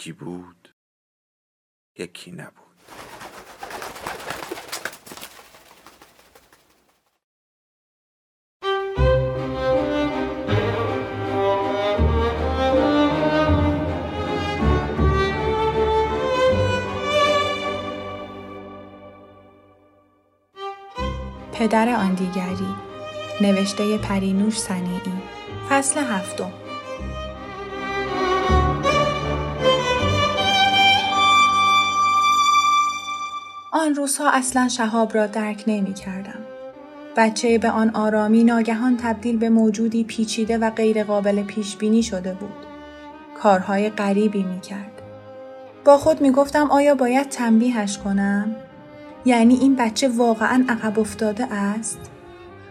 یکی بود یکی نبود. پدر آن دیگری نوشته پرینوش سنیعی فصل هفتم. آن روزها اصلا شهاب را درک نمی کردم. بچه به آن آرامی ناگهان تبدیل به موجودی پیچیده و غیرقابل پیش بینی شده بود. کارهای غریبی می کرد. با خود می گفتم آیا باید تنبیهش کنم؟ یعنی این بچه واقعا عقب افتاده است؟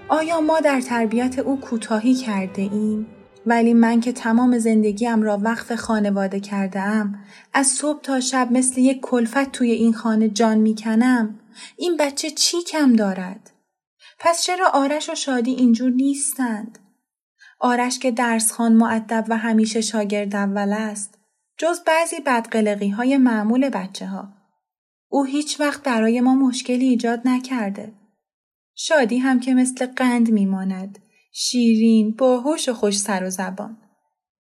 آیا ما در تربیت او کوتاهی کرده ایم؟ ولی من که تمام زندگیم را وقف خانواده کرده ام از صبح تا شب مثل یک کلفت توی این خانه جان می‌کنم این بچه چی کم دارد؟ پس چرا آرش و شادی اینجور نیستند؟ آرش که درس خان معدب و همیشه شاگرد اول است جز بعضی بدقلقی های معمول بچه ها. او هیچ وقت برای ما مشکلی ایجاد نکرده. شادی هم که مثل قند میماند. شیرین، باهوش و خوش سر و زبان.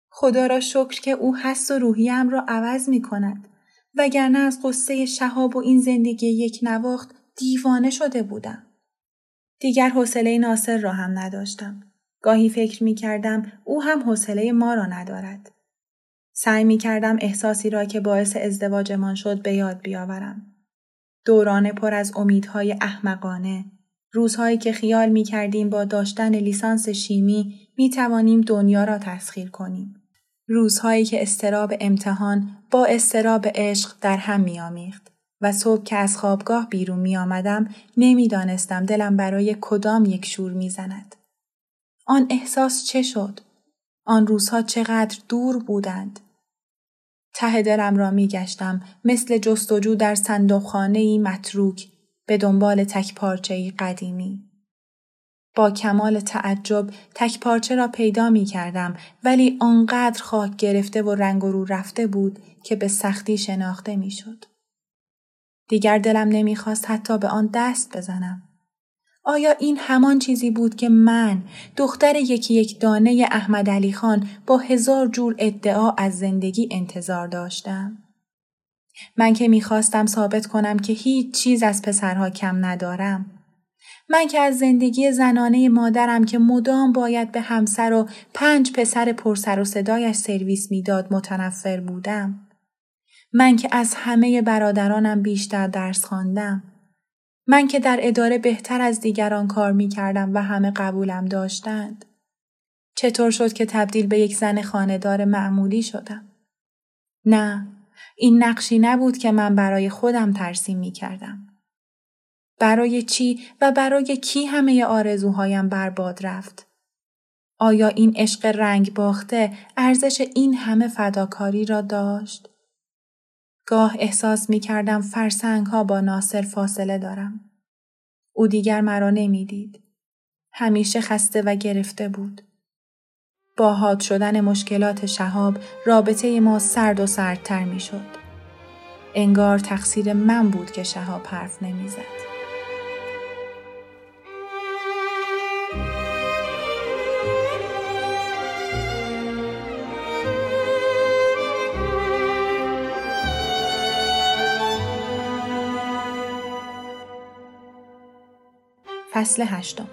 خدا را شکر که او حس و روحیم را عوض می کند. وگرنه از قصه شهاب و این زندگی یک نواخت دیوانه شده بودم. دیگر حوصله ناصر را هم نداشتم. گاهی فکر می کردم او هم حوصله ما را ندارد. سعی می کردم احساسی را که باعث ازدواجمان شد به یاد بیاورم. دوران پر از امیدهای احمقانه، روزهایی که خیال می کردیم با داشتن لیسانس شیمی می توانیم دنیا را تسخیر کنیم. روزهایی که استراب امتحان با استراب عشق در هم می آمیخت. و صبح که از خوابگاه بیرون می آمدم نمی دانستم دلم برای کدام یک شور می زند. آن احساس چه شد؟ آن روزها چقدر دور بودند؟ ته دلم را می گشتم مثل جستجو در صندوقخانه متروک به دنبال تک پارچه قدیمی. با کمال تعجب تک پارچه را پیدا می کردم ولی آنقدر خاک گرفته و رنگ رو رفته بود که به سختی شناخته می شد. دیگر دلم نمی‌خواست حتی به آن دست بزنم. آیا این همان چیزی بود که من دختر یکی یک دانه احمد علی خان با هزار جور ادعا از زندگی انتظار داشتم؟ من که می‌خواستم ثابت کنم که هیچ چیز از پسرها کم ندارم. من که از زندگی زنانه مادرم که مدام باید به همسر و پنج پسر پرسر و صدایش سرویس می‌داد متنفر بودم. من که از همه برادرانم بیشتر درس خواندم. من که در اداره بهتر از دیگران کار می کردم و همه قبولم داشتند. چطور شد که تبدیل به یک زن خاندار معمولی شدم؟ نه، این نقشی نبود که من برای خودم ترسیم می کردم. برای چی و برای کی همه آرزوهایم برباد رفت؟ آیا این عشق رنگ باخته ارزش این همه فداکاری را داشت؟ گاه احساس می کردم فرسنگ ها با ناصر فاصله دارم. او دیگر مرا نمی‌دید. همیشه خسته و گرفته بود. با حاد شدن مشکلات شهاب رابطه ما سرد و سردتر می شد. انگار تقصیر من بود که شهاب حرف نمی زد. فصل هشتم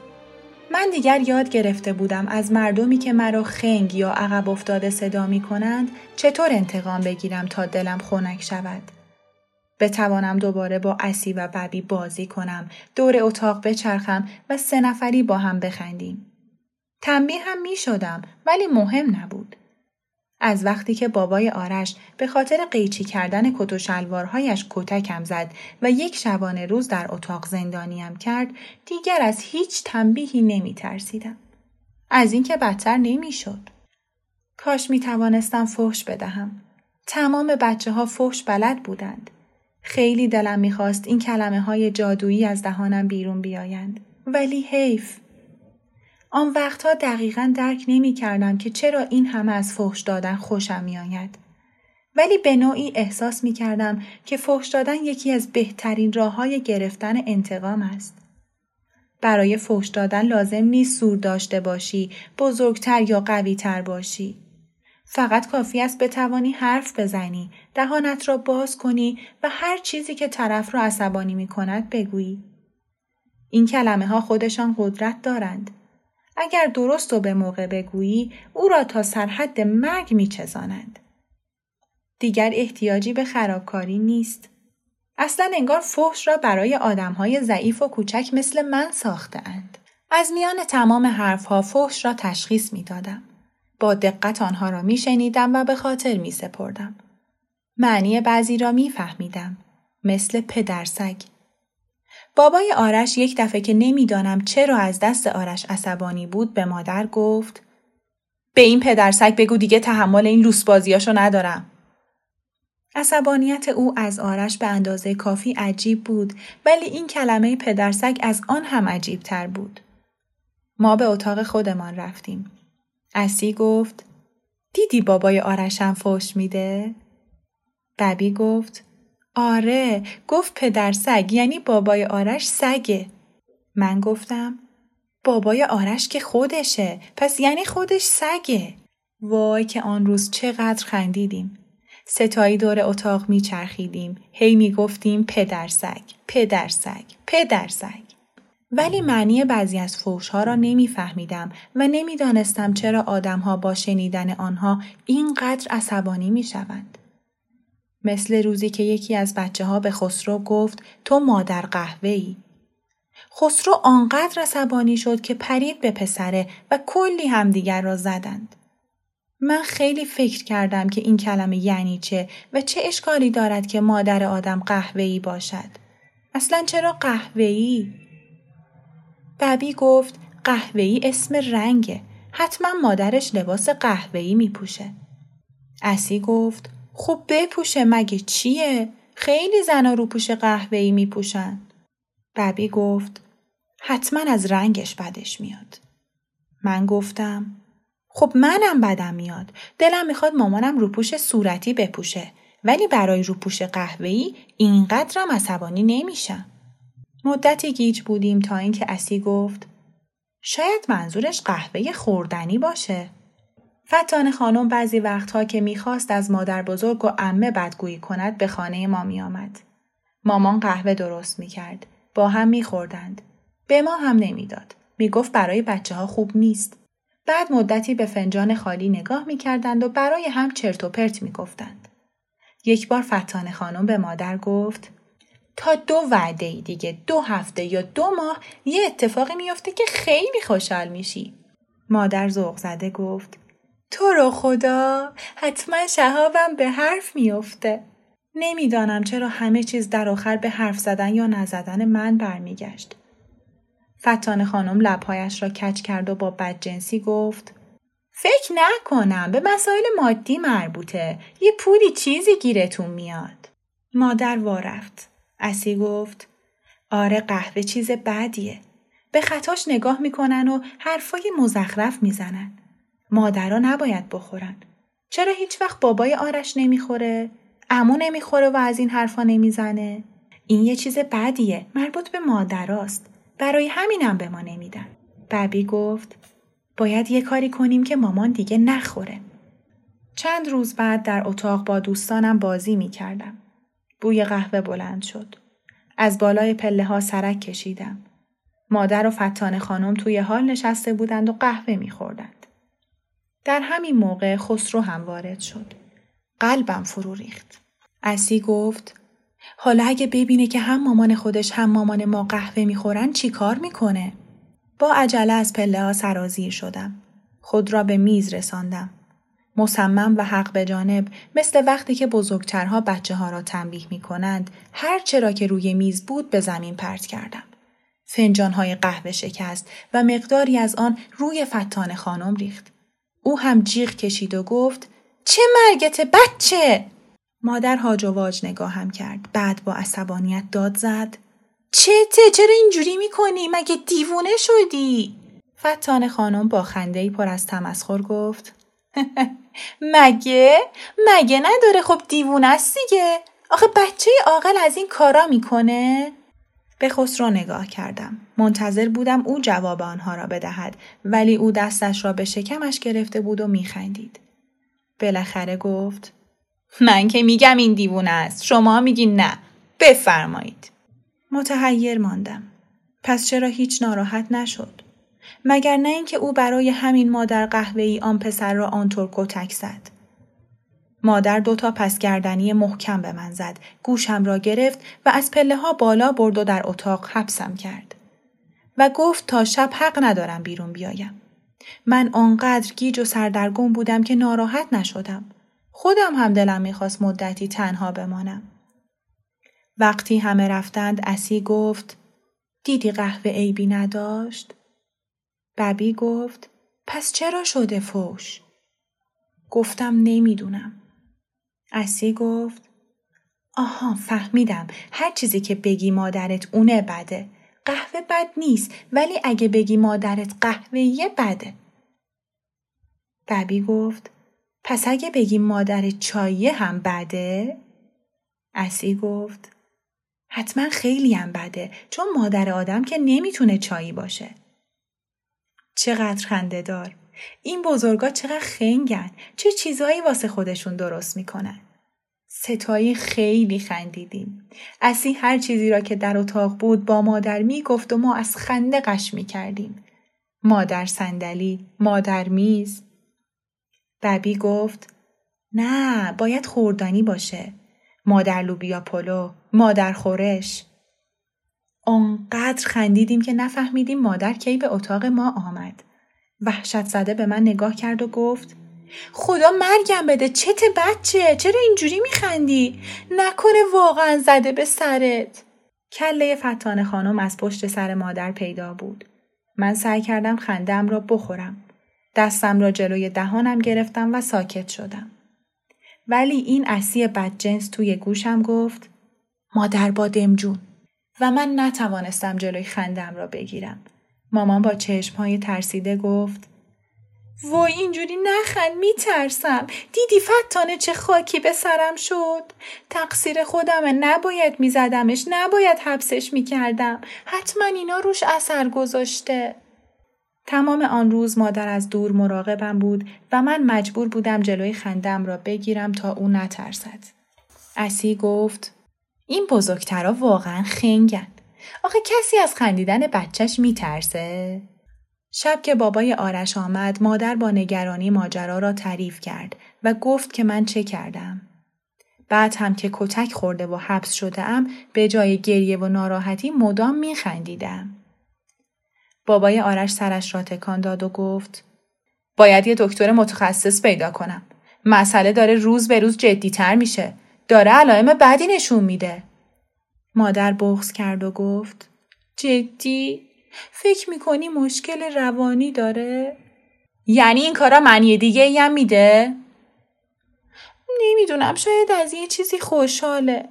من دیگر یاد گرفته بودم از مردمی که مرا خنگ یا عقب افتاده صدا می کنند چطور انتقام بگیرم تا دلم خنک شود. بتوانم دوباره با اسی و ببی بازی کنم، دور اتاق بچرخم و سه نفری با هم بخندیم. تنبیه هم می شدم ولی مهم نبود. از وقتی که بابای آرش به خاطر قیچی کردن کت و شلوارهایش کتکم زد و یک شبانه روز در اتاق زندانیم کرد دیگر از هیچ تنبیهی نمی ترسیدم. از اینکه بدتر نمی شد. کاش می توانستم فحش بدهم. تمام بچه ها فحش بلد بودند. خیلی دلم می‌خواست این کلمه های جادویی از دهانم بیرون بیایند. ولی حیف. آن وقتها دقیقا درک نمی کردم که چرا این همه از فحش دادن خوشم می آید. ولی به نوعی احساس می کردم که فحش دادن یکی از بهترین راه های گرفتن انتقام است. برای فحش دادن لازم نیست سور داشته باشی، بزرگتر یا قویتر باشی. فقط کافی است بتوانی حرف بزنی، دهانت را باز کنی و هر چیزی که طرف را عصبانی می کند بگویی. این کلمه ها خودشان قدرت دارند. اگر درست و به موقع بگویی او را تا سرحد مرگ می چزانند. دیگر احتیاجی به خرابکاری نیست. اصلا انگار فحش را برای آدمهای ضعیف و کوچک مثل من ساخته اند. از میان تمام حرفها فحش را تشخیص می دادم. با دقت آنها را می شنیدم و به خاطر می سپردم. معنی بعضی را می فهمیدم. مثل پدرسگ. بابای آرش یک دفعه که نمی‌دانم چرا از دست آرش عصبانی بود به مادر گفت به این پدرسگ بگو دیگه تحمل این لوسبازیاشو ندارم. عصبانیت او از آرش به اندازه کافی عجیب بود ولی این کلمه پدرسگ از آن هم عجیب تر بود. ما به اتاق خودمان رفتیم. اسی گفت دیدی بابای آرشم فوش میده؟ ببی گفت آره گفت پدر سگ یعنی بابای آرش سگه. من گفتم بابای آرش که خودشه پس یعنی خودش سگه. وای که آن روز چقدر خندیدیم. ستایی دور اتاق میچرخیدیم. هی می‌گفتیم پدر سگ، پدر سگ، پدر سگ. ولی معنی بعضی از فوش ها را نمیفهمیدم و نمی‌دانستم چرا آدمها با شنیدن آنها اینقدر عصبانی می شوند. مثل روزی که یکی از بچه ها به خسرو گفت تو مادر قهوه ای. خسرو آنقدر عصبانی شد که پرید به پسره و کلی همدیگر را زدند. من خیلی فکر کردم که این کلمه یعنی چه و چه اشکالی دارد که مادر آدم قهوه‌ای باشد. اصلا چرا قهوه‌ای؟ ببی گفت قهوه‌ای اسم رنگه. حتما مادرش لباس قهوه‌ای میپوشه. اسی گفت خب بپوشه مگه چیه؟ خیلی زنا رو پوش قهوه‌ای میپوشن. ببی گفت حتما از رنگش بدش میاد. من گفتم خب منم بدم میاد. دلم می‌خواد مامانم روپوش صورتی بپوشه. ولی برای روپوش قهوه‌ای اینقدرم عصبانی نمیشم. مدتی گیج بودیم تا اینکه اسی گفت شاید منظورش قهوه خوردنی باشه. فتان خانم بعضی وقتها که می‌خواست از مادر بزرگ و امه بدگویی کند به خانه ما میآمد. مامان قهوه درست می‌کرد. با هم میخوردند. به ما هم نمی‌داد. می‌گفت برای بچه ها خوب نیست. بعد مدتی به فنجان خالی نگاه می‌کردند و برای هم چرت و پرت می‌گفتند. یک بار فتان خانم به مادر گفت تا دو وعده ای دیگه دو هفته یا دو ماه یه اتفاقی میافته که خیلی خوشحال میشی. مادر ذوق زده گفت تو رو خدا حتما شهابم به حرف میافته. نمی‌دانم چرا همه چیز در آخر به حرف زدن یا نزدن من برمیگشت. فتان خانم لبهایش را کچ کرد و با بدجنسی گفت فکر نکنم به مسائل مادی مربوطه یه پولی چیزی گیرتون میاد. مادر وارفت. اسی گفت آره قهوه چیز بدیه. به خطاش نگاه می‌کنن و حرفای مزخرف می‌زنن. مادرها نباید بخورن. چرا هیچ وقت بابای آرش نمی‌خوره؟ امو نمی‌خوره و از این حرفا نمی‌زنه؟ این یه چیز بدیه. مربوط به مادراست. برای همینم به ما نمیدن. ببی گفت باید یه کاری کنیم که مامان دیگه نخوره. چند روز بعد در اتاق با دوستانم بازی می کردم. بوی قهوه بلند شد. از بالای پله ها سرک کشیدم. مادر و فتان خانم توی حال نشسته بودند و قهوه می خوردند. در همین موقع خسرو هم وارد شد. قلبم فرو ریخت. اسی گفت حالا اگه ببینه که هم مامان خودش هم مامان ما قهوه می‌خورن چی کار می‌کنه؟ با عجله از پله ها سرازیر شدم. خود را به میز رساندم. مصمم و حق به جانب مثل وقتی که بزرگترها بچه ها را تنبیه می کنند هر چرا که روی میز بود به زمین پرت کردم. فنجان های قهوه شکست و مقداری از آن روی فتان خانم ریخت. او هم جیغ کشید و گفت چه مرگت بچه؟ مادر هاج و واج نگاهم کرد. بعد با عصبانیت داد زد. چته چرا اینجوری می‌کنی؟ مگه دیوونه شدی؟ فتان خانم با خنده پر از تمسخر گفت مگه؟ مگه نداره خب دیوونه است دیگه آخه بچه عاقل از این کارا می‌کنه؟ به خسرو نگاه کردم. منتظر بودم او جواب آنها را بدهد ولی او دستش را به شکمش گرفته بود و میخندید. بالاخره گفت من که میگم این دیوونه است شما میگین نه بفرمایید. متحیر ماندم. پس چرا هیچ ناراحت نشد؟ مگر نه اینکه او برای همین مادر قهوه‌ای آن پسر را آنطور کتک زد. مادر دوتا پسگردنی محکم به من زد. گوشم را گرفت و از پله ها بالا برد و در اتاق حبسم کرد. و گفت تا شب حق ندارم بیرون بیایم. من آنقدر گیج و سردرگم بودم که ناراحت نشدم. خودم هم دلم می‌خواست مدتی تنها بمانم. وقتی همه رفتند اسی گفت دیدی قهوه عیبی نداشت؟ ببی گفت پس چرا شده فوش؟ گفتم نمی‌دونم. اسی گفت آها فهمیدم هر چیزی که بگی مادرت اونه بده. قهوه بد نیست ولی اگه بگی مادرت قهوه بده. ببی گفت پس اگه بگی مادرت چاییه هم بده؟ اسی گفت حتما خیلی هم بده چون مادر آدم که نمی‌تونه چایی باشه. چقدر خنده دار. این بزرگا چقدر خنگن. چه چیزهایی واسه خودشون درست می‌کنن. ستایی خیلی خندیدیم. اسی هر چیزی را که در اتاق بود با مادر می‌گفت و ما از خنده قش می‌کردیم. مادر صندلی، مادر میز. ببی گفت نه باید خوردنی باشه. مادر لوبیا پلو، مادر خورش. آنقدر خندیدیم که نفهمیدیم مادر کی به اتاق ما آمد. وحشت زده به من نگاه کرد و گفت خدا مرگم بده چت بچه چرا اینجوری میخندی؟ نکنه واقعا زده به سرت کله فتان خانم از پشت سر مادر پیدا بود. من سعی کردم خندم را بخورم. دستم را جلوی دهانم گرفتم و ساکت شدم. ولی این اسی بدجنس توی گوشم گفت مادر با دمجون و من نتوانستم جلوی خندم را بگیرم. مامان با چشمهای ترسیده گفت وای اینجوری نخند میترسم دیدی فتانه چه خاکی به سرم شد تقصیر خودمه نباید میزدمش نباید حبسش می‌کردم حتما اینا روش اثر گذاشته تمام آن روز مادر از دور مراقبم بود و من مجبور بودم جلوی خندم را بگیرم تا او نترسد. اسی گفت این بزرگترا واقعا خنگن. آخه کسی از خندیدن بچهش میترسه؟ شب که بابای آرش آمد مادر با نگرانی ماجرا را تعریف کرد و گفت که من چه کردم. بعد هم که کتک خورده و حبس شده ام به جای گریه و ناراحتی مدام می خندیدم. بابای آرش سرش را تکان داد و گفت باید یه دکتر متخصص پیدا کنم. مسئله داره روز به روز جدیتر میشه. داره علائم بدی نشون میده. مادر بغز کرد و گفت جدی؟ فکر می‌کنی مشکل روانی داره؟ یعنی این کارا معنی دیگه هم میده؟ نمی‌دونم شاید از یه چیزی خوشحاله.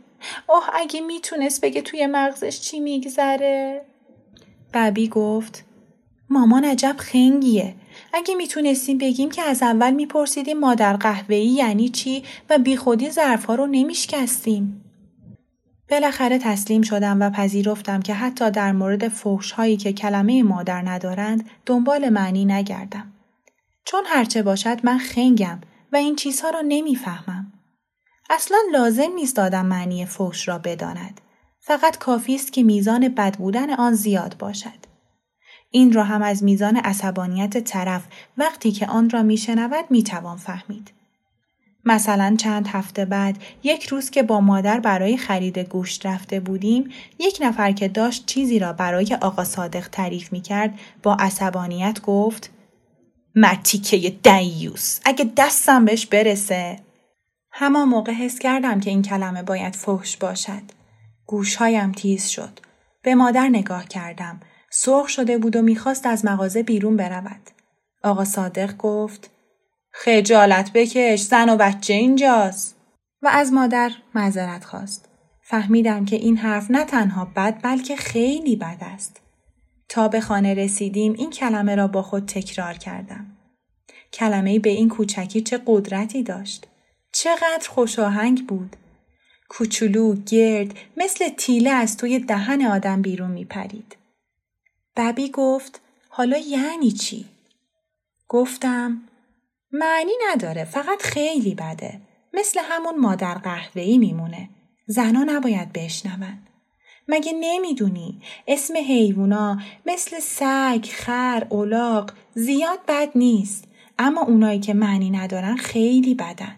اوه اگه می‌تونست بگه توی مغزش چی میگذره؟ ببی گفت مامان عجب خنگیه. اگه می‌تونستیم بگیم که از اول میپرسیدیم مادر قهوه‌ای یعنی چی و بیخودی ظرفها رو نمیشکستیم. بالاخره تسلیم شدم و پذیرفتم که حتی در مورد فحش هایی که کلمه مادر ندارند دنبال معنی نگردم. چون هرچه باشد من خنگم و این چیزها را نمی‌فهمم. اصلا لازم نیست آدم معنی فحش را بداند. فقط کافی است که میزان بد بودن آن زیاد باشد. این را هم از میزان عصبانیت طرف وقتی که آن را میشنود می‌توان فهمید. مثلا چند هفته بعد یک روز که با مادر برای خرید گوشت رفته بودیم یک نفر که داشت چیزی را برای آقا صادق تعریف می کرد با عصبانیت گفت مرتیکه دیوس اگه دستم بهش برسه. همان موقع حس کردم که این کلمه باید فحش باشد. گوشهایم تیز شد. به مادر نگاه کردم. سرخ شده بود و می‌خواست از مغازه بیرون برود. آقا صادق گفت خجالت بکش زن و بچه اینجاست. و از مادر معذرت خواست. فهمیدم که این حرف نه تنها بد بلکه خیلی بد است. تا به خانه رسیدیم این کلمه را با خود تکرار کردم. کلمه به این کوچکی چه قدرتی داشت. چقدر خوشاهنگ بود. کوچولو گرد مثل تیله از توی دهن آدم بیرون میپرید. ببی گفت حالا یعنی چی؟ گفتم معنی نداره فقط خیلی بده. مثل همون مادر قهوه‌ای میمونه. زنا نباید بشنون. مگه نمی‌دونی؟ اسم حیوونا مثل سگ، خر، اولاق زیاد بد نیست. اما اونایی که معنی ندارن خیلی بدن.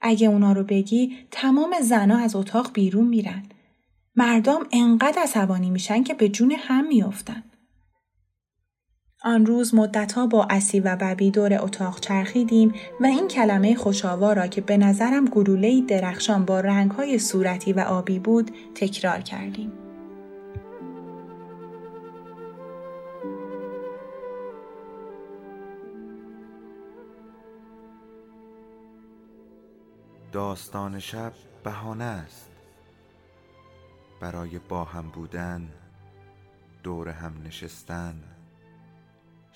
اگه اونا رو بگی تمام زنا از اتاق بیرون میرن. مردم انقدر عصبانی میشن که به جون هم میافتن. آن روز مدتها با اسی و ببی دور اتاق چرخیدیم و این کلمه خوشاوا را که به نظرم گلوله درخشان با رنگهای صورتی و آبی بود تکرار کردیم. داستان شب بهانه است برای با هم بودن دور هم نشستن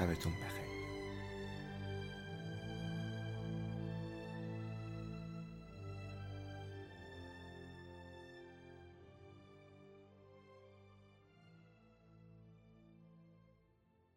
شبتون بخیر.